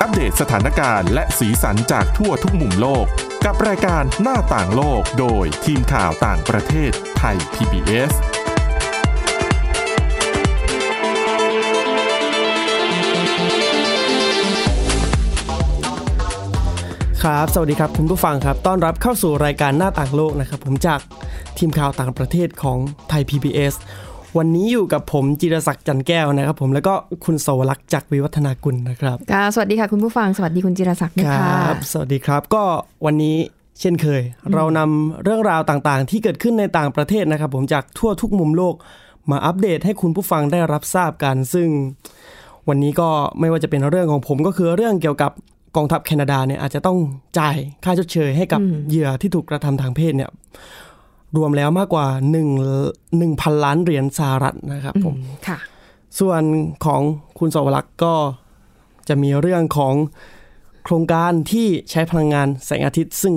อัปเดตสถานการณ์และสีสันจากทั่วทุกมุมโลก กับรายการหน้าต่างโลกโดยทีมข่าวต่างประเทศไทย PBS ครับ สวัสดีครับคุณผู้ฟังครับ ต้อนรับเข้าสู่รายการหน้าต่างโลกนะครับ ผมจากทีมข่าวต่างประเทศของไทย PBS วันนี้อยู่กับผมจิรศักดิ์จันแก้วนะครับผมแล้วก็คุณสวรักษ์จากวิวัฒนากุลนะครับค่ะสวัสดีค่ะคุณผู้ฟังสวัสดีคุณจิรศักดิ์นะคคะรับสวัสดีครับ ก็วันนี้เช่นเคย เรานำเรื่องราวต่างๆ ที่เกิดขึ้นในต่างประเทศนะครับ ผมจากทั่วทุกมุมโลกมาอัปเดตให้คุณผู้ฟังได้รับทราบกัน ซึ่งวันนี้ก็ไม่ว่าจะเป็นเรื่องของผมก็คือเรื่องเกี่ยวกับกองทัพแคนาดาเนี่ยอาจจะต้องจ่ายค่าชดเชยให้กับเหยื่อที่ถูกกระทำทางเพศเนี่ย รวมแล้วมากกว่า1,000 ล้านเหรียญสหรัฐนะครับผมค่ะ ส่วนของคุณสวรักษ์ก็จะมีเรื่องของโครงการที่ใช้พลังงานแสงอาทิตย์ ซึ่ง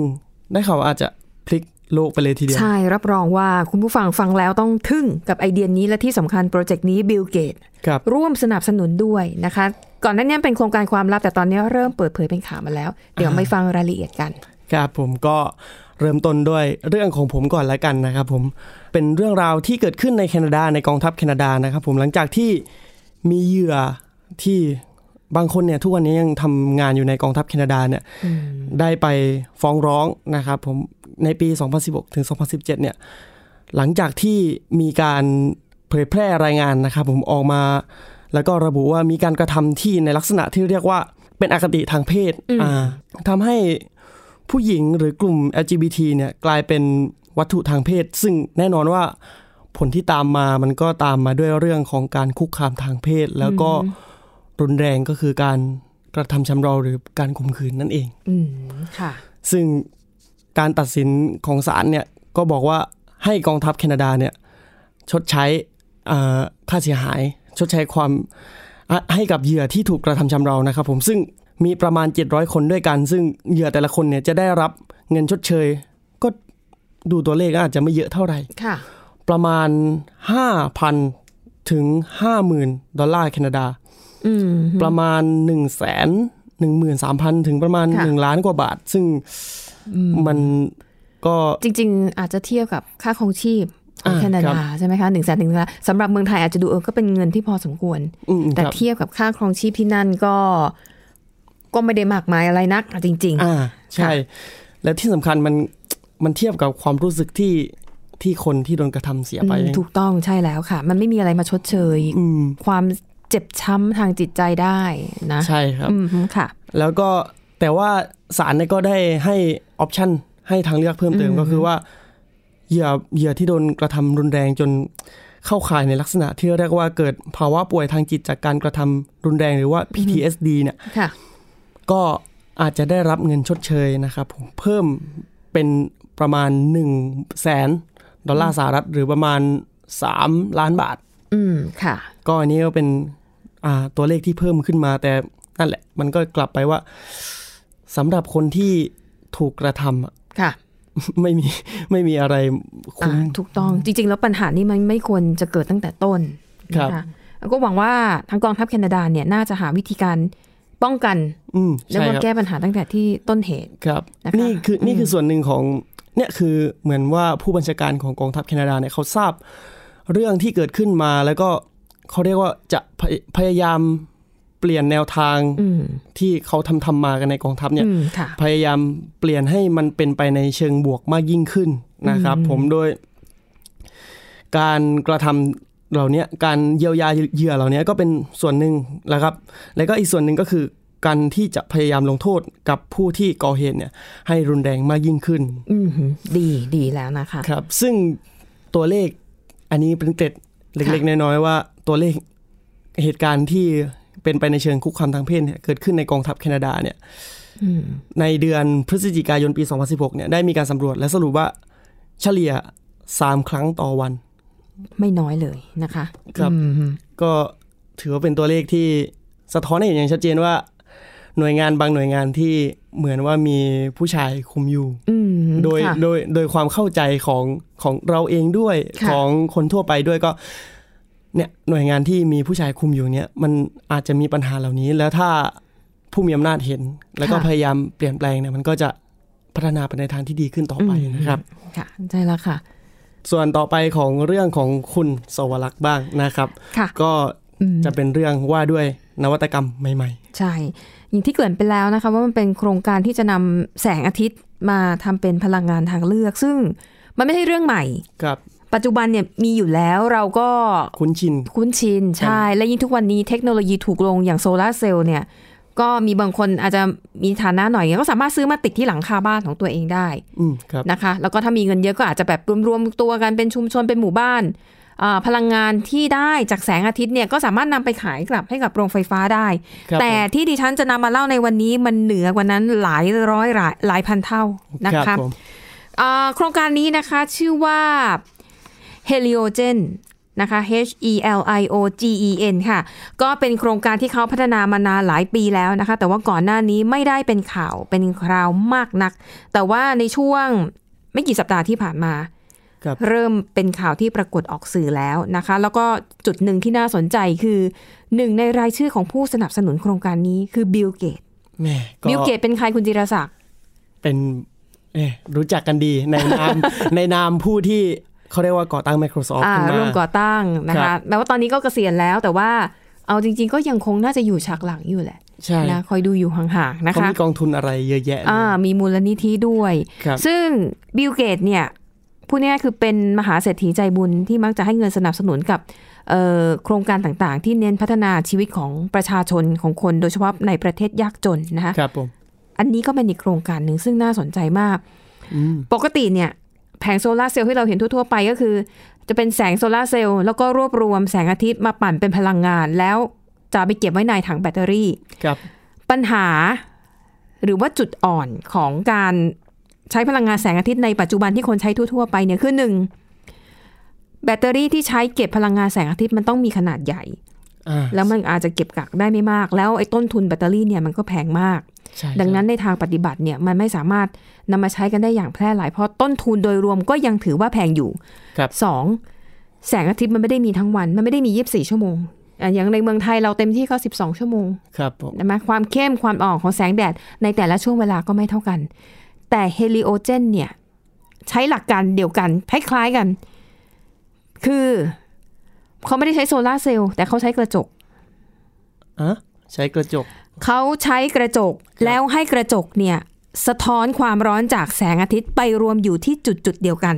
ได้ข่าวว่าอาจจะพลิกโลกไปเลยทีเดียว ใช่ รับรองว่าคุณผู้ฟังฟังแล้วต้องทึ่งกับไอเดียนี้และที่สำคัญโปรเจกต์นี้บิลเกตครับร่วมสนับสนุนด้วยนะคะ ก่อนหน้านี้เป็นโครงการความลับแต่ตอนนี้เริ่มเปิดเผยเป็นข่าวมาแล้ว เดี๋ยวไปฟังรายละเอียดกัน ครับผมก็ เริ่มต้นด้วยเรื่องของผมก่อนแล้วกันนะครับผมเป็นเรื่องราวที่เกิดขึ้นในแคนาดาในกองทัพแคนาดานะครับผมหลังจากที่มีเหยื่อที่บางคนเนี่ยทุกวันนี้ยังทำงานอยู่ในกองทัพแคนาดาเนี่ยได้ไปฟ้องร้องนะครับผมในปี 2016 ถึง 2017 เนี่ยหลังจากที่มีการเผยแพร่รายงานนะครับผมออกมา แล้วก็ระบุว่ามีการกระทำที่ในลักษณะที่เรียกว่าเป็นอคติทางเพศอ่าทำให้ ผู้หญิงหรือกลุ่ม LGBT เนี่ยกลายเป็นวัตถุทางเพศ ซึ่งแน่นอนว่าผลที่ตามมามันก็ตามมาด้วยเรื่องของการคุกคามทางเพศ แล้วก็รุนแรงก็คือการกระทำชำเราหรือการข่มขืนนั่นเองอืมค่ะ ซึ่งการตัดสินของศาลเนี่ยก็บอกว่าให้กองทัพแคนาดาเนี่ยชดใช้อ่าค่าเสียหาย ชดใช้ความอะให้กับเหยื่อที่ถูกกระทำชำเรานะครับผมซึ่ง มีประมาณ 700 คนด้วยกัน ซึ่งเหยื่อแต่ละคนเนี่ยจะได้รับเงินชดเชย ก็ดูตัวเลขก็อาจจะไม่เยอะเท่าไหร่ค่ะประมาณ 5,000 ถึง 50,000 ดอลลาร์แคนาดาอืมประมาณ1 1 3 0 0 0ถึงประมาณค่ะ1ล้านกว่าบาท ซึ่งมันก็จริง ๆ อาจจะเทียบกับค่าครองชีพของอ่าแคนาครัดาบใช่ไหมคะหนึ่งแสนถึงล้านสำหรับเมืองไทยอาจจะดูเออก็เป็นเงินที่พอสมควรอืมแต่ครับเทียบกับค่าครองชีพที่นั่นก็ ก็ไม่ได้มากมายอะไรนักอะจริงอ่าใช่ และที่สำคัญมันมันเทียบกับความรู้สึกที่ที่คนที่โดนกระทำเสียๆไปอืมถูกต้องใช่แล้วค่ะ มันไม่มีอะไรมาชดเชยอืมความเจ็บช้ำทางจิตใจได้นะ ใช่ครับอืมค่ะ แล้วก็แต่ว่าศาลเนี่ยก็ได้ให้ออปชันให้ทางเลือกเพิ่มเติมก็คือว่าเหยื่อเหยื่อที่โดนกระทำรุนแรงจนเข้าข่ายในลักษณะที่เรียกว่าเกิดภาวะป่วยทางจิตจากการกระทำรุนแรงหรือว่า PTSD เนี่ยค่ะ ก็ก็อาจจะได้รับเงินชดเชยนะครับผมเพิ่มเป็นประมาณ1นึ่งแสนดอลลาร์สหรัฐหรือประมาณ 3 ล้านบาท อืมค่ะ ก็อันนี้ก็เป็นอ่าตัวเลขที่เพิ่มขึ้นมาแต่นั่นแหละ มันก็กลับไปว่าสำหรับคนที่ถูกกระทำอะค่ะ ไม่มีไม่มีอะไรอ่าคุ้มถูกต้องจริง ๆ แล้วปัญหานี้มันไม่ควรจะเกิดตั้งแต่ต้นครับนะคะแล้วก็หวังว่าทางกองทัพแคนาดาเนี่ยน่าจะหาวิธีการ ป้องกันอืมแล้วใช่ก็ครับแก้ปัญหาตั้งแต่ที่ต้นเหตุครับนะคะนี่คือนี่คือส่วนหนึ่งของเนี่ยคือเหมือนว่าผู้บัญชาการของกองทัพแคนาดาเนี่ยเขาทราบเรื่องที่เกิดขึ้นมาแล้วก็เขาเรียกว่าจะพยพยายามเปลี่ยนแนวทางอืมที่เขาทำทำมากันในกองทัพเนี่ยอืมค่ะพยายามเปลี่ยนให้มันเป็นไปในเชิงบวกมากยิ่งขึ้นนะครับ ผมโดยการกระทำ เหล่านี้การเยียวยาเหยื่อเหล่านี้ก็เป็นส่วนหนึ่งนะครับ แล้วก็อีกส่วนหนึ่งก็คือการที่จะพยายามลงโทษกับผู้ที่ก่อเหตุเนี่ยให้รุนแรงมากยิ่งขึ้นอืมดีดีแล้วนะคะครับ ซึ่งตัวเลขอันนี้เป็นเกร็ดเล็ก ๆ น้อยๆว่าตัวเลขเหตุการณ์ที่เป็นไปในเชิงคุกคามทางเพศเนี่ยเกิดขึ้นในกองทัพแคนาดาเนี่ยอืมในเดือนพฤศจิกายนปี 2016เนี่ยได้มีการสำรวจและสรุปว่าเฉลี่ย 3 ครั้งต่อวัน ไม่น้อยเลยนะคะครับอืมก็ถือว่าเป็นตัวเลขที่สะท้อนให้เห็นอย่างชัดเจนว่า หน่วยงานบางหน่วยงานที่เหมือนว่ามีผู้ชายคุมอยู่อืมโดยค่ะโดยโดยความเข้าใจของของเราเองด้วยค่ะของคนทั่วไปด้วยก็เนี่ยหน่วยงานที่มีผู้ชายคุมอยู่เนี่ยมันอาจจะมีปัญหาเหล่านี้ แล้วถ้าผู้มีอำนาจเห็น แล้วก็ค่ะพยายามเปลี่ยนแปลงเนี่ยมันก็จะพัฒนาไปในทางที่ดีขึ้นต่อไปนะครับ ค่ะใช่แล้วค่ะ ส่วนต่อไปของเรื่องของคุณสวรักษ์บ้างนะครับค่ะก็อืมจะเป็นเรื่องว่าด้วยนวัตกรรมใหม่ใช่ อย่างที่เกริ่นไปแล้วนะคะว่ามันเป็นโครงการที่จะนำแสงอาทิตย์มาทำเป็นพลังงานทางเลือก ซึ่งมันไม่ใช่เรื่องใหม่ๆครับปัจจุบันเนี่ยมีอยู่แล้วเราก็คุ้นชิน คุ้นชิน ใช่ และยิ่งทุกวันนี้เทคโนโลยีถูกลงอย่างโซลาร์เซลล์เนี่ย ก็มีบางคนอาจจะมีฐานะหน่อยก็สามารถซื้อมาติดที่หลังคาบ้านของตัวเองได้อืมครับนะคะ แล้วก็ถ้ามีเงินเยอะก็อาจจะแบบรวมๆตัวกันเป็นชุมชนเป็นหมู่บ้านอ่าพลังงานที่ได้จากแสงอาทิตย์เนี่ยก็สามารถนำไปขายกลับให้กับโรงไฟฟ้าได้ครับแต่ผมที่ดิฉันจะนำมาเล่าในวันนี้มันเหนือกว่านั้นหลายร้อยหลายหลายพันเท่านะรัคะบผมอ่าโครงการนี้นะคะชื่อว่า Heliogen นะคะ H E L I O G E N ค่ะ ก็เป็นโครงการที่เขาพัฒนามานานหลายปีแล้วนะคะ แต่ว่าก่อนหน้านี้ไม่ได้เป็นข่าวเป็นคราวมากนัก แต่ว่าในช่วงไม่กี่สัปดาห์ที่ผ่านมาครับเริ่มเป็นข่าวที่ปรากฏออกสื่อแล้วนะคะ แล้วก็จุดหนึ่งที่น่าสนใจคือหนึ่งในรายชื่อของผู้สนับสนุนโครงการนี้คือบิลเกตแหม่ก็บิลเกตเป็นใครคุณจิรศักดิ์เป็นเอ่อรู้จักกันดีในนามในนามผู้ที่ เขาเรียกว่าก่อตั้ง Microsoft อ่าขึ้นมาร่วมก่อตั้งนะครัคะบแม้ว่าตอนนี้ก็เกษียณแล้วแต่ว่าเอาจริง ๆ ก็ยังคงน่าจะอยู่ฉากหลังอยู่แหละใช่นะคอยดูอยู่ห่างๆนะเขาคะมีกองทุนอะไรเยอะแยะเลยอ่ามีมูลนิธิด้วยครับซึ่งบิลเกตเนี่ยพูดง่ายๆคือเป็นมหาเศรษฐีใจบุญที่มักจะให้เงินสนับสนุนกับเอ่อโครงการต่างๆ ที่เน้นพัฒนาชีวิตของประชาชนของคนโดยเฉพาะในประเทศยากจนนะคะครับผมอันนี้ก็เป็นอีกโครงการหนึ่งซึ่งน่าสนใจมากอืมปกติเนี่ย แผงโซลาร์เซลล์ที่เราเห็นทั่วๆไปก็คือ จะเป็นแสงโซลาร์เซลล์แล้วก็รวบรวมแสงอาทิตย์มาปั่นเป็นพลังงาน แล้วจะไปเก็บไว้ในถังแบตเตอรี่ครับ ปัญหาหรือว่าจุดอ่อนของการใช้พลังงานแสงอาทิตย์ในปัจจุบันที่คนใช้ทั่วๆไปเนี่ยคือหนึ่งแบตเตอรี่ที่ใช้เก็บพลังงานแสงอาทิตย์มันต้องมีขนาดใหญ่อ่าแล้วมันอาจจะเก็บกักได้ไม่มาก แล้วไอ้ต้นทุนแบตเตอรี่เนี่ยมันก็แพงมากใช่ ดังนั้นในทางปฏิบัติเนี่ยมันไม่สามารถนำมาใช้กันได้อย่างแพร่หลายเพราะต้นทุนโดยรวมก็ยังถือว่าแพงอยู่ครับสองแสงอาทิตย์มันไม่ได้มีทั้งวัน มันไม่ได้มี24ชั่วโมงอะอย่างในเมืองไทยเราเต็มที่ก็ 12 ชั่วโมง ครับผมใช่ไหมความเข้มความอ่อนของแสงแดด ในแต่ละช่วงเวลาก็ไม่เท่ากัน แต่เฮลิโอเจนเนี่ย ใช้หลักการเดียวกัน คล้ายๆกัน คือเขาไม่ได้ใช้โซลาร์เซลล์แต่เขาใช้กระจกอะใช้กระจก เขาใช้กระจกครับแล้วให้กระจกเนี่ยสะท้อนความร้อนจากแสงอาทิตย์ไปรวมอยู่ที่จุดจุดๆเดียวกัน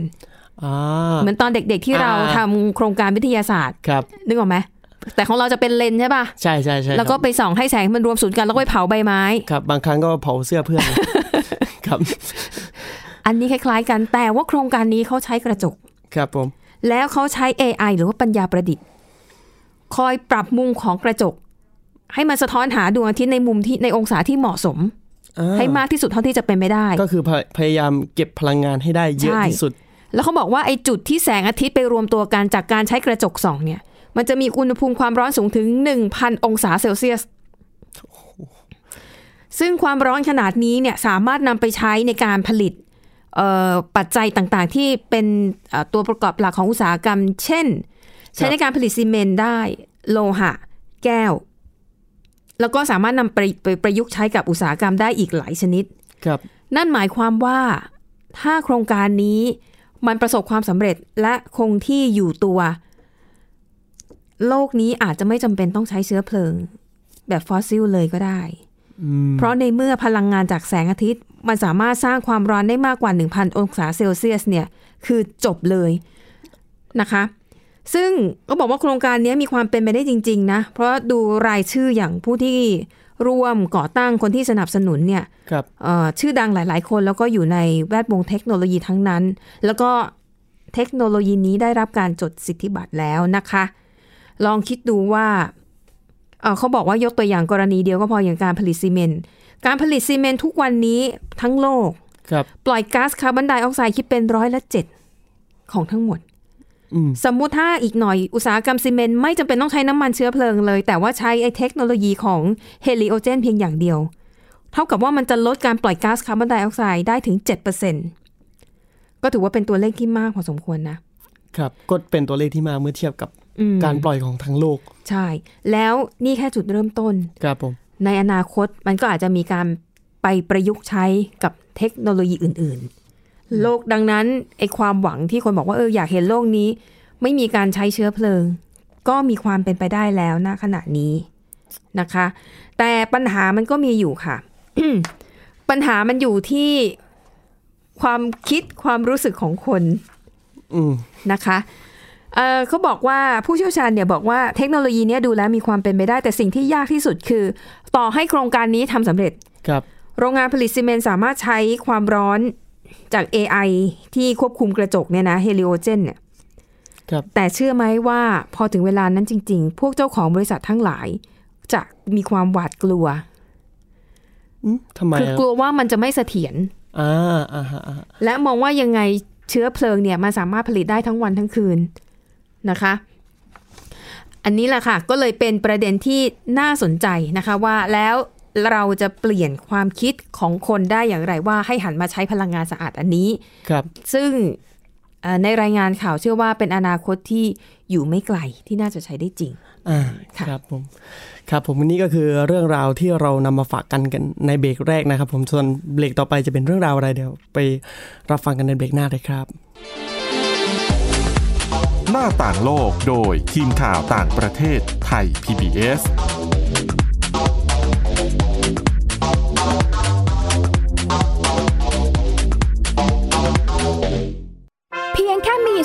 อ่าเหมือนตอนเด็กๆที่เราอ่าทำโครงการวิทยาศาสตร์ครับนึกออกไหมแต่ของเราจะเป็นเลนส์ใช่ป่ะใช่ใช่ใช่แล้วก็ครับไปส่องให้แสงมันรวมศูนย์กันแล้วก็ไปเผาใบไม้ครับ บางครั้งก็เผาเสื้อเพื่อนครับ อันนี้คล้าย ๆ กันแต่ว่าโครงการนี้เขาใช้กระจก ครับผม แล้วเขาใช้ AI หรือว่าปัญญาประดิษฐ์ คอยปรับมุมของกระจก ให้มันสะท้อนหาดวงอาทิตย์ในมุมที่ในองศาที่เหมาะสมอ่าให้มากที่สุดเท่าที่จะเป็นไปได้ ก็คือพยพยายามเก็บพลังงานให้ได้เยอะใช่ที่สุด แล้วเขาบอกว่าไอ้จุดที่แสงอาทิตย์ไปรวมตัวกันจากการใช้กระจกส่องเนี่ย มันจะมีอุณหภูมิความร้อนสูงถึง 1,000 องศาเซลเซียส ซึ่งความร้อนขนาดนี้เนี่ยสามารถนำไปใช้ในการผลิตเอ่อปัจจัยต่างๆ ที่เป็นเอ่อตัวประกอบหลักของอุตสาหกรรม เช่น ใช้ในการผลิตซีเมนต์ได้ โลหะ แก้ว แล้วก็สามารถนำไปไปประยุกต์ใช้กับอุตสาหกรรมได้อีกหลายชนิด ครับ นั่นหมายความว่าถ้าโครงการนี้มันประสบความสำเร็จและคงที่อยู่ตัว โลกนี้อาจจะไม่จำเป็นต้องใช้เชื้อเพลิง แบบฟอสซิลเลยก็ได้อืมเพราะในเมื่อพลังงานจากแสงอาทิตย์ มันสามารถสร้างความร้อนได้มากกว่า 1,000 องศาเซลเซียสเนี่ย คือจบเลยนะคะ ซึ่งก็บอกว่าโครงการนี้มีความเป็นไปได้จริง ๆ นะ เพราะดูรายชื่ออย่างผู้ที่ร่วมก่อตั้งคนที่สนับสนุนเนี่ยครับเอ่อชื่อดังหลาย ๆ คนแล้วก็อยู่ในแวดวงเทคโนโลยีทั้งนั้น แล้วก็เทคโนโลยีนี้ได้รับการจดสิทธิบัตรแล้วนะคะ ลองคิดดูว่าเอ่อเขาบอกว่ายกตัวอย่างกรณีเดียวก็พออย่างการผลิตซีเมนต์การผลิตซีเมนต์ทุกวันนี้ทั้งโลกครับปล่อยก๊าซคาร์บอนไดออกไซด์คิดเป็นร้อยละเจ็ดของทั้งหมดอืม สมมุติถ้าอีกหน่อยอุตสาหกรรมซีเมนต์ไม่จำเป็นต้องใช้น้ำมันเชื้อเพลิงเลย แต่ว่าใช้ไอ้เทคโนโลยีของเฮลิโอเจนเพียงอย่างเดียว เท่ากับว่ามันจะลดการปล่อยก๊าซคาร์บอนไดออกไซด์ได้ถึง 7%ก็ถือว่าเป็นตัวเลขที่มากพอสมควรนะ ครับก็เป็นตัวเลขที่มาเมื่อเทียบกับอืมการปล่อยของทั้งโลก ใช่ แล้วนี่แค่จุดเริ่มต้น ครับผม ในอนาคตมันก็อาจจะมีการไปประยุกต์ใช้กับเทคโนโลยีอื่น ๆ โลกดังนั้นไอความหวังที่คนบอกว่าเอออยากเห็นโลกนี้ ไม่มีการใช้เชื้อเพลิง ก็มีความเป็นไปได้แล้วณขณะนี้นะคะ แต่ปัญหามันก็มีอยู่ค่ะ ปัญหามันอยู่ที่ความคิดความรู้สึกของคนอืมนะคะเอ่อเขาบอกว่าผู้เชี่ยวชาญเนี่ยบอกว่าเทคโนโลยีเนี้ยดูแล้วมีความเป็นไปได้ แต่สิ่งที่ยากที่สุดคือ ต่อให้โครงการนี้ทำสำเร็จครับ โรงงานผลิตซีเมนต์สามารถใช้ความร้อน จาก AI ที่ควบคุมกระจกเนี่ยนะเฮลิโอเจนเนี่ยครับแต่เชื่อไหมว่าพอถึงเวลานั้นจริง ๆ พวกเจ้าของบริษัททั้งหลาย จะมีความหวาดกลัวอืมทำไมคืออะกลัวว่ามันจะไม่เสถียรอ่าอ่าฮะอ่าฮะและมองว่ายังไงเชื้อเพลิงเนี่ยมันสามารถผลิตได้ทั้งวันทั้งคืนนะคะ อันนี้แหละค่ะ ก็เลยเป็นประเด็นที่น่าสนใจนะคะว่าแล้ว เราจะเปลี่ยนความคิดของคนได้อย่างไรว่าให้หันมาใช้พลังงานสะอาดอันนี้ ครับ ซึ่งเอ่อในรายงานข่าวเชื่อว่าเป็นอนาคตที่อยู่ไม่ไกลที่น่าจะใช้ได้จริงอ่าค่ะครับผมครับผมวันนี้ก็คือเรื่องราวที่เรานำมาฝากกันกันในเบรกแรกนะครับ ผมส่วนเบรกต่อไปจะเป็นเรื่องราวอะไรเดี๋ยว ไปรับฟังกันในเบรกหน้าเลยครับ หน้าต่างโลกโดยทีมข่าวต่างประเทศไทย PBS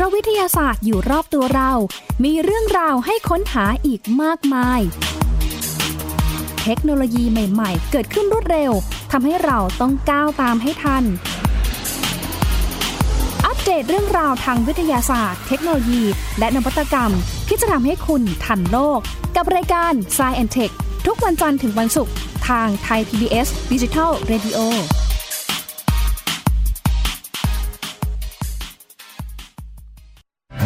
ราะวิทยาศาสตร์อยู่รอบตัวเรา มีเรื่องราวให้ค้นหาอีกมากมาย เทคโนโลยีใหม่ๆ เกิดขึ้นรวดเร็วทำให้เราต้องก้าวตามให้ทัน อัปเดตเรื่องราวทางวิทยาศาสตร์ เทคโนโลยี และนวัตกรรม ที่จะทำให้คุณทันโลก กับรายการ s c i e n t e c h ทุกวันจันทร์ถึงวันศุกร์ทางไทย PBS Digital Radio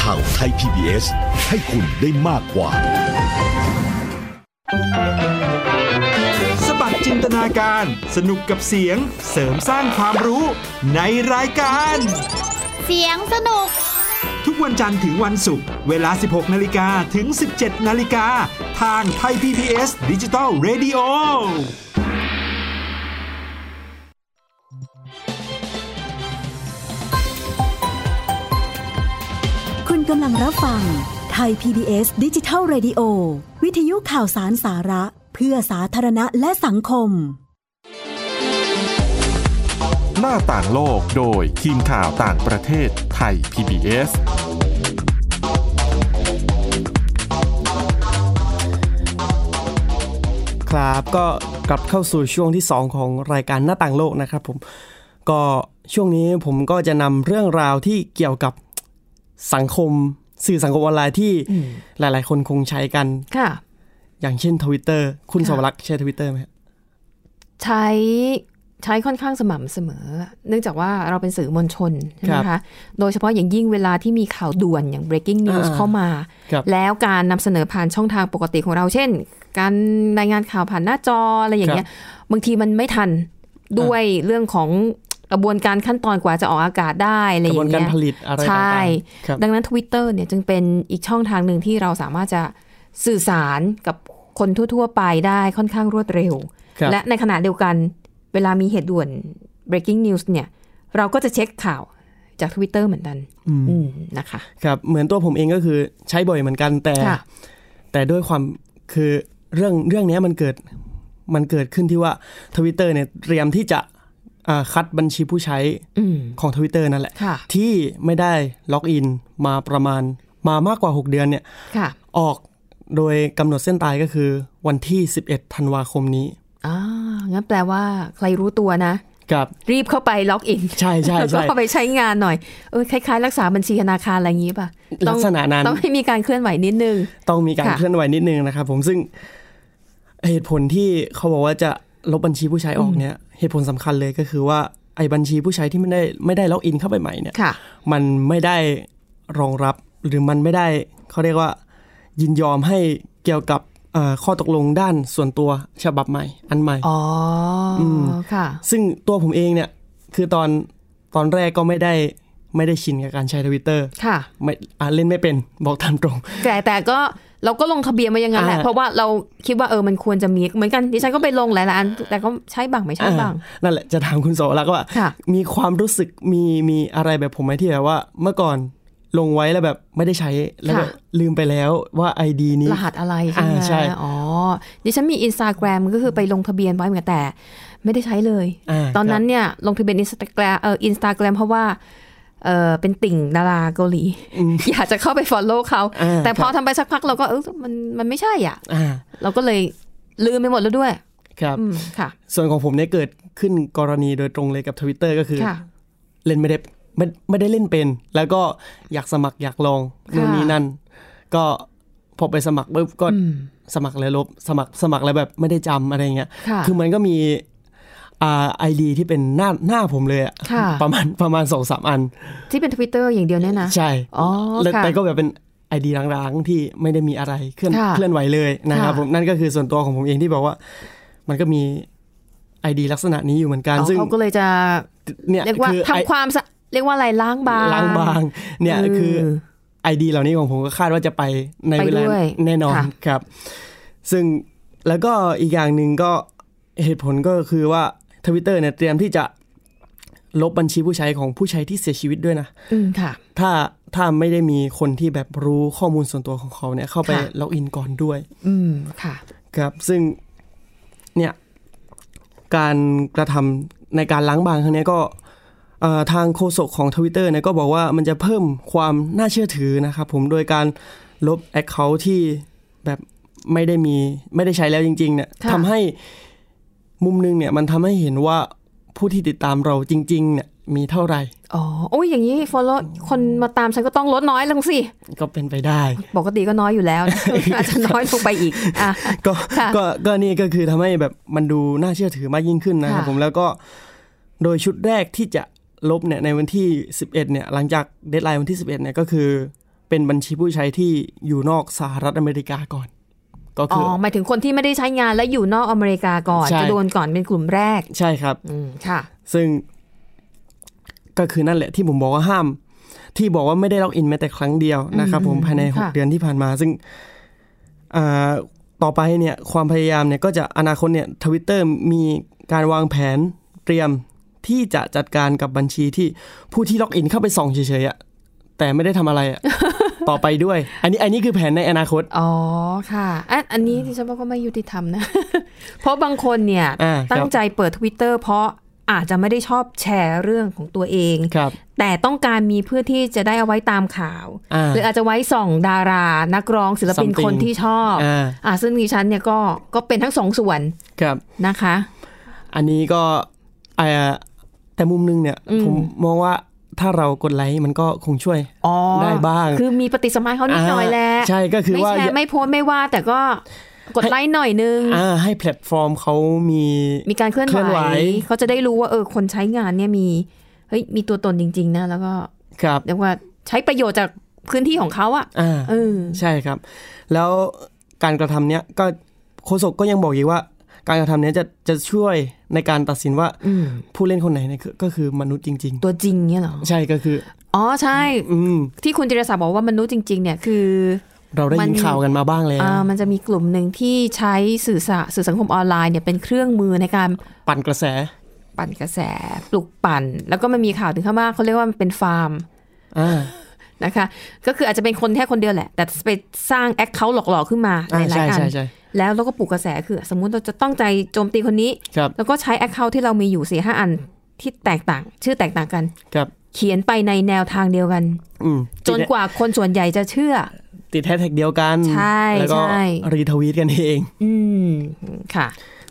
ข่าวไทย PBS ให้คุณได้มากกว่า สบัดจินตนาการ สนุกกับเสียง เสริมสร้างความรู้ในรายการ เสียงสนุก ทุกวันจันทร์ถึงวันศุกร์ เวลา 16 นาฬิกาถึง 17 นาฬิกา ทางไทย PBS ดิจิ t a l Radio กำลังรับฟังไทย PBS ดิจิทัล Radio วิทยุข่าวสารสาระ เพื่อสาธารณะและสังคม หน้าต่างโลกโดยทีมข่าวต่างประเทศไทย PBS ครับก็กลับเข้าสู่ช่วงที่ 2 ของรายการหน้าต่างโลกนะครับผมก็ช่วงนี้ผมก็จะนำเรื่องราวที่เกี่ยวกับ สังคมสื่อสังคมออนไลน์ที่หลาย ๆ คนคงใช้กันค่ะ อย่างเช่นทวิตเตอร์คุณค่ะสวรักษ์ใช้ทวิตเตอร์ไหมครับใช้ใช้ค่อนข้างสม่ำเสมอ เนื่องจากว่าเราเป็นสื่อมวลชนใช่ไหมคะ โดยเฉพาะอย่างยิ่งเวลาที่มีข่าวด่วนอย่าง breaking news อ่าเข้ามาครับแล้วการนำเสนอผ่านช่องทางปกติของเรา เช่น การรายงานข่าวผ่านหน้าจออะไรอย่างเงี้ย บางทีมันไม่ทันด้วยเรื่องของ กระบวนการขั้นตอนกว่าจะออกอากาศได้อะไรกอระบวย่านงการเงี้ยผลิตอะไรใช่ต่างๆครับดังนั้น Twitter เนี่ยจึงเป็นอีกช่องทางหนึ่งที่เราสามารถจะสื่อสารกับคนทั่ว ๆ ไปได้ค่อนข้างรวดเร็วครับและในขณะเดียวกันเวลามีเหตุด่วน breaking news เนี่ย เราก็จะเช็คข่าวจากทวิตเตอร์เหมือนกันอืมอืมนะคะครับเหมือนตัวผมเองก็คือใช้บ่อยเหมือนกันแต่ค่ะแต่ด้วยความคือเรื่องเรื่องเนี้ยมันเกิดมันเกิดขึ้นที่ว่าทวิตเตอร์เนี่ยเตรียมที่จะอ่า คัดบัญชีผู้ใช้อืมของทวิตเตอร์นั่นแหละค่ะที่ไม่ได้ล็อกอินมาประมาณมามากกว่า 6 เดือนเนี่ยค่ะออกโดยกำหนดเส้นตายก็คือวันที่ 11 ธันวาคมนี้อ่างั้นแปลว่าใครรู้ตัวนะก็รีบเข้าไปล็อกอิน ใช่ใช่แล้วก็ใช่เข้าไปใช้งานหน่อยเออคล้ายๆ รักษาบัญชีธนาคารอะไรอย่างนี้ป่ะต้ลัองกษณะนั้นต้องให้มีการเคลื่อนไหวนิดนึง ต้องมีการค่ะเคลื่อนไหวนิดนึงนะครับผมซึ่งเหตุผลที่เขาบอกว่าจะ ลบบัญชีผู้ใช้ออกเนี่ยเหตุผลสำคัญเลยก็คือว่าไอ้บัญชีผู้ใช้ที่ไม่ได้ไม่ได้ล็อกอินเข้าไปใหม่เนี่ยค่ะมันไม่ได้รองรับหรือมันไม่ได้เขาเรียกว่า ยินยอมให้เกี่ยวกับเอ่อข้อตกลงด้านส่วนตัวฉบับใหม่ อันใหม่อ๋ออมค่ะ ซึ่งตัวผมเองเนี่ยคือตอนตอนแรกก็ไม่ได้ไม่ได้ชินกับการใช้ทวิตเตอร์ค่ะไม่อ่านเล่นไม่เป็นบอกตามตรง แต่แต่ก็ เราก็ลงทะเบียนมาอย่างนั้นแหละอ่าเพราะว่าเราคิดว่าเออมันควรจะมีเหมือนกันดิฉันก็ไปลงหลายๆอันแต่ก็ใช้บ้างไม่ใช้บ้างอ่านั่นแหละจะถามคุณสวรักษ์ว่าค่ะมีความรู้สึกมีมีอะไรแบบผมไหมที่แบบว่าเมื่อก่อนลงไว้แล้วแบบไม่ได้ใช้แล้วแบบลืมไปแล้วว่าไอดีนี้รหัสอะไรใช่ไหมอ่าใช่อ๋อดิฉันมีอินสตาแกรมก็คือไปลงทะเบียนไว้เหมือนกันแต่ ไม่ได้ใช้เลยาตอนนั้นครับเนี่ยลงทะเบียนอินสตาแกรมเอออินสตาแกรมเพราะว่า เออเป็นติ่งดาราเกาหลี อยากจะเข้าไป follow เขาอ่าแต่พอครับทำไปสักพักเราก็เออมันมันไม่ใช่อะอ่าเราก็เลยลืมไปหมดแล้วด้วย ครับอืมค่ะ ส่วนของผมเนี่ยเกิดขึ้นกรณีโดยตรงเลยกับทวิตเตอร์ก็คือค่ะเล่นไม่ได้ไม่ไม่ได้เล่นเป็น แล้วก็อยากสมัครอยากลองนู่นนี่นั่น ก็พอไปสมัครปุ๊บก็อืมสมัครแล้วลบสมัครสมัครแล้วแบบไม่ได้จำอะไรเงี้ยค่ะคือมันก็มีอ่า ไอดีที่เป็นหน้าหน้าผมเลยอะค่ะประมาณประมาณสองสามอัน ที่เป็นทวิตเตอร์อย่างเดียวเนี่ยนะ ใช่อ๋อแล้วค่ะแต่ก็แบบเป็นไอดีร้างๆที่ไม่ได้มีอะไรเคลื่อนค่ะเคลื่อนไหวเลยนะครับค่ะผมนั่นก็คือส่วนตัวของผมเองที่บอกว่า มันก็มีไอดีลักษณะนี้อยู่เหมือนกันอ๋อซึ่งเขาก็เลยจะเนี่ยเรียกว่าคือไอทำความสะเรียกว่าอะไรล้างบางล้างบาง เนี่ยเออคือไอดีเหล่านี้ของผมก็คาดว่าจะไปในไปเวลาด้วยแน่นอนค่ะครับ ซึ่งแล้วก็อีกอย่างหนึ่งก็เหตุผลก็คือว่า ทวิตเตอร์เนี่ยเตรียมที่จะลบบัญชีผู้ใช้ของผู้ใช้ที่เสียชีวิตด้วยนะ อืมค่ะ ถ้าถ้าไม่ได้มีคนที่แบบรู้ข้อมูลส่วนตัวของเขาเนี่ยเข้าไปค่ะ ล็อกอินก่อนด้วย อืมค่ะ ครับ ซึ่งเนี่ยการกระทำในการล้างบางครั้งเนี้ยก็เอ่อทางโฆษกของทวิตเตอร์เนี่ยก็บอกว่ามันจะเพิ่มความน่าเชื่อถือนะครับผมโดยการลบแอคเคาท์ที่แบบไม่ได้มีไม่ได้ใช้แล้วจริงๆเนี่ยค่ะ ทำให้ มุมหนึงเนี่ยมันทำให้เห็นว่าผู้ที่ติดตามเราจริงๆเนี่ยมีเท่าไหร่ อ๋อ โอ้ยอย่างนี้ follow คนมาตามฉันก็ต้องลดน้อยลงสิ ก็เป็นไปได้ ปกติก็น้อยอยู่แล้วนะอาจจะน้อยลงไปอีก อะ ก็ค่ะก็ ก็นี่ก็คือทำให้แบบมันดูน่าเชื่อถือมากยิ่งขึ้นนะครับค่ะผม แล้วก็โดยชุดแรกที่จะลบเนี่ยในวันที่ 11 เนี่ย หลังจาก deadline วันที่ 11 เนี่ยก็คือ เป็นบัญชีผู้ใช้ที่อยู่นอกสหรัฐอเมริกาก่อน ก็คืออ๋อหมายถึงคนที่ไม่ได้ใช้งานและอยู่นอกอเมริกาก่อนใช่จะโดนก่อนเป็นกลุ่มแรก ใช่ครับอืมค่ะ ซึ่งก็คือนั่นแหละที่ผมบอกว่าห้าม ที่บอกว่าไม่ได้ล็อกอินแม้แต่ครั้งเดียวนะครับ ผมอืมภายในค่ะ6เดือนที่ผ่านมา ซึ่งอ่าต่อไปเนี่ยความพยายามเนี่ยก็จะอนาคตเนี่ยทวิตเตอร์มีการวางแผนเตรียมที่จะจัดการกับบัญชีที่ผู้ที่ล็อกอินเข้าไปส่องเฉยๆอะแต่ไม่ได้ทำอะไรอะ ต่อไปด้วย อันนี้อันนี้คือแผนในอนาคต อ๋อค่ะอะอันนี้ที่ฉันว่าก็ไม่ยุติธรรมนะ เพราะบางคนเนี่ยอ่าครับตั้งใจเปิด Twitter เพราะอาจจะไม่ได้ชอบแชร์เรื่องของตัวเองครับแต่ต้องการมีเพื่อที่จะได้เอาไว้ตามข่าวอ่าหรืออาจจะไว้ส่องดารา นักร้องศิลปิน Something คนที่ชอบอ่าอ่าซึ่งดิฉันเนี่ยก็ก็เป็นทั้งสองส่วนครับนะคะ อันนี้ก็เอ่อแต่มุมนึงเนี่ยอืมผมมองว่า ถ้าเรากดไลค์มันก็คงช่วยอ๋อได้บ้าง คือมีปฏิสมัยเขานิดหน่อยแหละอ่าใช่ก็คือไม่ว่าแชร์ไม่โพสต์ไม่ว่าแต่ก็กดไลค์หน่อยนึงอ่าให้แพลตฟอร์มเขามีมีการเคลื่อนเคลื่อนไหไหววเขาจะได้รู้ว่าเออคนใช้งานเนี่ยมีเฮ้ยมีตัวตนจริง ๆ นะ แล้วก็ครับเรียกว่าใช้ประโยชน์จากพื้นที่ของเขาอะอ่าเออใช่ครับ แล้วการกระทำเนี้ยก็โฆษกก็ยังบอกอีกว่า การกระทำเนี้ยจะจะช่วยในการตัดสินว่าอืมผู้เล่นคนไหนเนี่ยคือก็คือมนุษย์จริงตัวจริงเนี่ยเหรอๆใช่ก็คือ อ๋อใช่อืมที่คุณจิรศักดิ์บอกว่ามนุษย์จริง ๆ เนี่ยคือ เราได้มัยินนข่าวกันมาบ้างแล้วอ่ามันจะมีกลุ่มหนึ่งที่ใช้สื่อสารสื่อสังคมออนไลน์เนี่ยเป็นเครื่องมือในการปั่นกระแส ปั่นกระแส ปลุกปั่น แล้วก็มันมีข่าวถึงข้างมากเขาเรียกว่ามันเป็นฟาร์มอ่า นะคะ ก็คืออาจจะเป็นคนแค่คนเดียวแหละ แต่ไปสร้าง account หลอกๆขึ้นมาอ่าหลายๆอันใช่ใช่ใช่แล้วเราก็ปลุกกระแสคือ สมมุติเราจะตั้งใจโจมตีคนนี้ครับแล้วก็ใช้ account ที่เรามีอยู่สี่ห้าอันที่แตกต่าง ชื่อแตกต่างกันครับเขียนไปในแนวทางเดียวกันอืมจนกว่าคนส่วนใหญ่จะเชื่อ ติดแฮชแท็กเดียวกัน ใช่แล้วก็ใช่รีทวีตกันเอง อืมค่ะ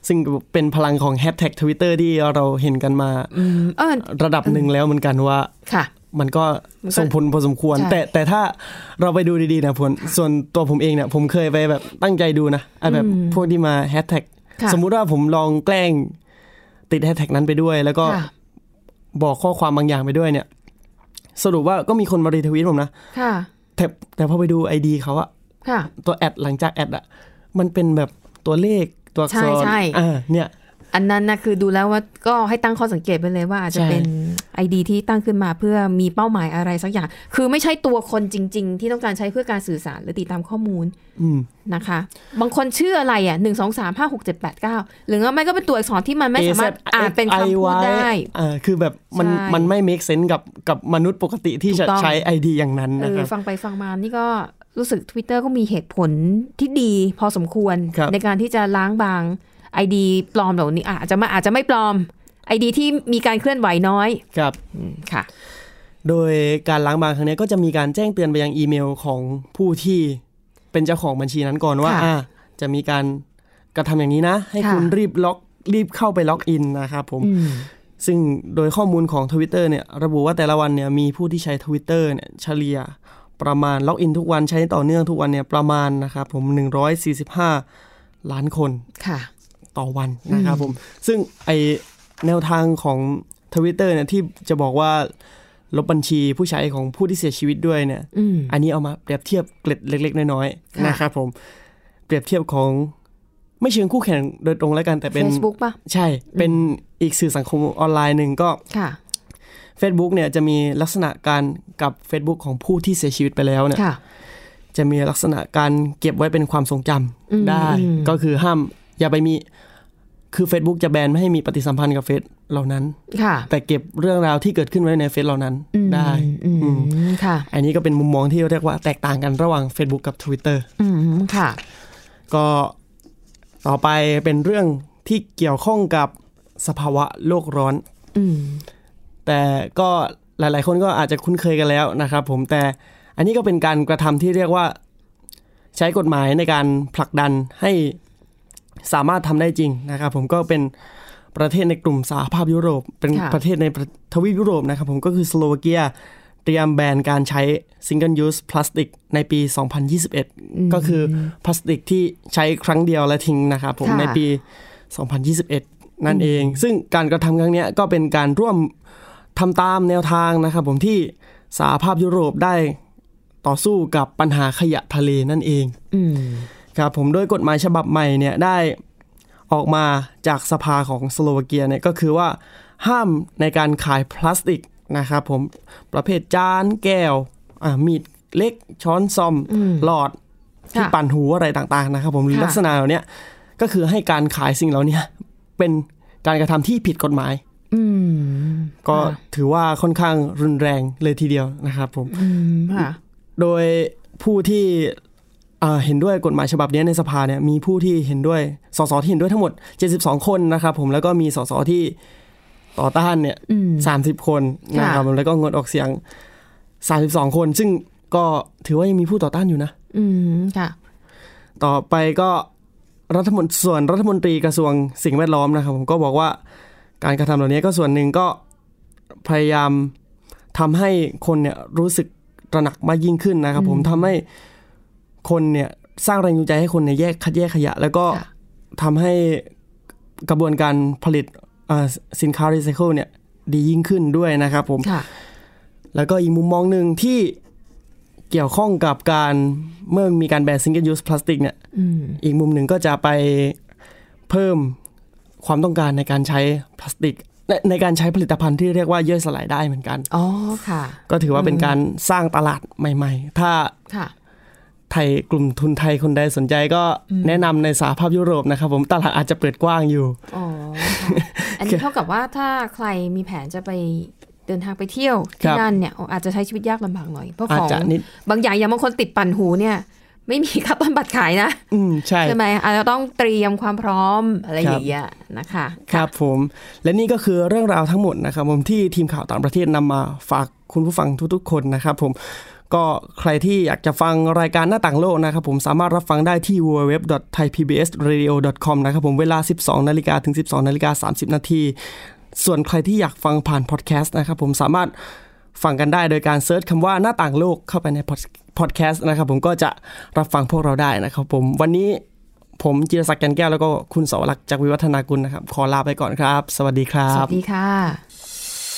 ซึ่งเป็นพลังของแฮชแท็กทวิตเตอร์ที่เราเห็นกันมาอืมเออระดับหนึ่งแล้วเหมือนกันว่า ค่ะ มันก็มันก็ส่งผลพอสมควรใช่แต่แต่ถ้าเราไปดูดีๆนะผลส่วนตัวผมเองเนี่ยผมเคยไปแบบตั้งใจดูนะไอแบบพวกที่มาแฮชแท็กค่ะสมมุติว่าผมลองแกล้งติดแฮชแท็กนั้นไปด้วย แล้วก็ค่ะบอกข้อความบางอย่างไปด้วยเนี่ย สรุปว่าก็มีคนมารีทวีตผมนะค่ะแต่แต่พอไปดูไอดีเขาอะค่ะตัวแอดหลังจากแอดอะมันเป็นแบบตัวเลขตัวอักษรใช่ใช่อ่าเนี่ย อันนั้นนะคือดูแล้วว่าก็ให้ตั้งข้อสังเกตไปเลยว่าอาจจะใช่เป็นไอดีที่ตั้งขึ้นมาเพื่อมีเป้าหมายอะไรสักอย่าง คือไม่ใช่ตัวคนจริง ๆ ที่ต้องการใช้เพื่อการสื่อสารหรือติดตามข้อมูลอืมนะคะ บางคนชื่ออะไรอะหนึ่งสองสามห้าหกเจ็ดแปดเก้าหรือว่าไม่ก็เป็นตัวอักษรที่มันไม่สามารถ AZ อ่านเป็นคำพูดได้อ่าคือแบบมันใช่มันไม่ make sense กับกับมนุษย์ปกติที่ถูจะกต้องใช้ไอดีอย่างนั้นเอนะอครับฟังไปฟังมานี่ก็รู้สึก Twitter ก็มีเหตุผลที่ดีพอสมควรครับในการที่จะล้างบาง ไอดีปลอมเหล่านี้อะอาจจะไม่อาจจะไม่ปลอมไอดีที่มีการเคลื่อนไหวน้อยครับอืมค่ะ โดยการล้างบางครั้งนี้ก็จะมีการแจ้งเตือนไปยังอีเมลของผู้ที่เป็นเจ้าของบัญชีนั้นก่อนว่าค่ะอ่าจะมีการกระทำอย่างนี้นะ ให้ค่ะคุณรีบล็อกรีบเข้าไปล็อกอินนะครับผมอืมซึ่งโดยข้อมูลของ Twitter เนี่ยระบุว่าแต่ละวันเนี่ยมีผู้ที่ใช้ Twitter เนี่ยเฉลี่ยประมาณล็อกอินทุกวันใช้ต่อเนื่องทุกวันเนี่ยประมาณนะครับผม 145 ล้านคนค่ะ ต่อวันนะครับผมซึ่งไอแนวทางของ Twitter เนี่ยที่จะบอกว่าลบบัญชีผู้ใช้ของผู้ที่เสียชีวิตด้วยเนี่ยอืมอันนี้เอามาเปรียบเทียบเกร็ดเล็ก ๆ น้อยๆค่ะนะครับผมเปรียบเทียบของไม่เชิงคู่แข่งโดยตรงแล้วกันแต่เป็น Facebook ป่ะใช่เป็นอีกสื่อสังคมออนไลน์หนึ่งก็ค่ะ Facebook เนี่ยจะมีลักษณะการกับ Facebook ของผู้ที่เสียชีวิตไปแล้วเนี่ยค่ะจะมีลักษณะการเก็บไว้เป็นความทรงจอืมำได้อืมก็คือห้ามอย่าไปมี คือ Facebook จะแบนไม่ให้มีปฏิสัมพันธ์กับเฟซเหล่านั้น ค่ะ แต่เก็บเรื่องราวที่เกิดขึ้นไว้ในเฟซเหล่านั้นอืมได้อืมอืมค่ะ อันนี้ก็เป็นมุมมองที่เรียกว่าแตกต่างกันระหว่าง Facebook กับ Twitter อืมค่ะ ก็ต่อไปเป็นเรื่องที่เกี่ยวข้องกับสภาวะโลกร้อน อืมแต่ก็หลาย ๆ คนก็อาจจะคุ้นเคยกันแล้วนะครับ ผมแต่อันนี้ก็เป็นการกระทำที่เรียกว่า ใช้กฎหมายในการผลักดันให้ สามารถทำได้จริงนะครับผมก็เป็นประเทศในกลุ่มสหภาพยุโรป เป็นค่ะประเทศในทวีปยุโรปนะครับผมก็คือสโลวาเกียเตรียมแบนการใช้ Single Use Plastic ในปี 2021 ก็คือพลาสติกที่ใช้ครั้งเดียวและทิ้งนะครับผมค่ะในปี 2021 นั่นเอง ซึ่งการกระทำครั้งเนี้ยก็เป็นการร่วมทำตามแนวทางนะครับผมที่สหภาพยุโรปได้ต่อสู้กับปัญหาขยะทะเลนั่นเองอืม ครับผมโดยกฎหมายฉบับใหม่เนี่ยได้ออกมาจากสภาของสโลวาเกียเนี่ยก็คือว่าห้ามในการขายพลาสติกนะครับผมประเภทจานแก้วอ่ามีดเล็กช้อนซ่อมอืมหลอดที่ค่ะปั่นหูอะไรต่างๆนะครับผมหรือค่ะลักษณะเหล่าเนี้ยก็คือให้การขายสิ่งเหล่านี้เป็นการกระทำที่ผิดกฎหมายอืมก็ค่ะถือว่าค่อนข้างรุนแรงเลยทีเดียวนะครับผมอืมค่ะโดยผู้ที่ เอ่อเห็นด้วยกฎหมายฉบับนี้ในสภาเนี่ยมีผู้ที่เห็นด้วย สสที่เห็นด้วยทั้งหมด 72 คนนะครับผมแล้วก็มีสสที่ต่อต้านเนี่ยอืม30คนนะครับผมแล้วก็งดออกเสียง32คน ซึ่งก็ถือว่ายังมีผู้ต่อต้านอยู่นะ อืมค่ะ ต่อไปก็รัฐมนตรีส่วนรัฐมนตรีกระทรวงสิ่งแวดล้อมนะครับ ผมก็บอกว่าการกระทำเหล่านี้ก็ส่วนหนึ่งก็พยายามทำให้คนเนี่ยรู้สึกตระหนักมากยิ่งขึ้นนะครับ ผมทำให้ คนเนี่ยสร้างแรงจูงใจให้คนเนี่ยแยกคัดแยกขยะ แล้วก็ค่ะทำให้กระบวนการผลิตเอ่อสินค้ารีไซเคิลเนี่ยดียิ่งขึ้นด้วยนะครับผมค่ะแล้วก็อีกมุมมองหนึ่งที่เกี่ยวข้องกับการเมื่อมีการแบน single-use plastic เนี่ยอืมอีกมุมหนึ่งก็จะไปเพิ่มความต้องการในการใช้พลาสติกในในการใช้ผลิตภัณฑ์ที่เรียกว่าย่อยสลายได้เหมือนกัน อ๋อ ค่ะ ก็ถือว่าเป็นการสร้างตลาดใหม่ ๆ ถ้าค่ะ ไทยกลุ่มทุนไทยคนใดสนใจก็แนะนำในสหภาพยุโรปนะครับผมตลาดอาจจะเปิดกว้างอยู่อ๋อนะคะอันนี้เท่ากับว่าถ้าใครมีแผนจะไปเดินทางไปเที่ยวที่นั่นเนี่ยอาจจะใช้ชีวิตยากลำบากหน่อยเพราะอาขจองจะนิดบางอย่างอย่างบางคนติดปั่นหูเนี่ยไม่มีค่าต้นบัตรขายนะ อืมใช่ใช่ไหมอาจจะต้องเตรียมความพร้อมอะไรคอรับย่างเงี้ยนะคะ ครับผม และนี่ก็คือเรื่องราวทั้งหมดนะครับผมที่ทีมข่าวต่างประเทศนำมาฝากคุณผู้ฟังทุกๆ คนนะครับผม ก็ใครที่อยากจะฟังรายการหน้าต่างโลกนะครับผมสามารถรับฟังได้ที่ www.thaipbsradio.com นะครับผมเวลา 12 นาฬิกาถึง 12 นาฬิกา 30 นาที ส่วนใครที่อยากฟังผ่านพอดแคสต์นะครับผมสามารถฟังกันได้โดยการเซิร์ชคำว่าหน้าต่างโลกเข้าไปในพอดแคสต์นะครับผมก็จะรับฟังพวกเราได้นะครับผมวันนี้ผมจิรศักดิ์แกนแก้วแล้วก็คุณสวรักษ์จากวิวัฒนากุลนะครับ ขอลาไปก่อนครับ สวัสดีครับ สวัสดีค่ะ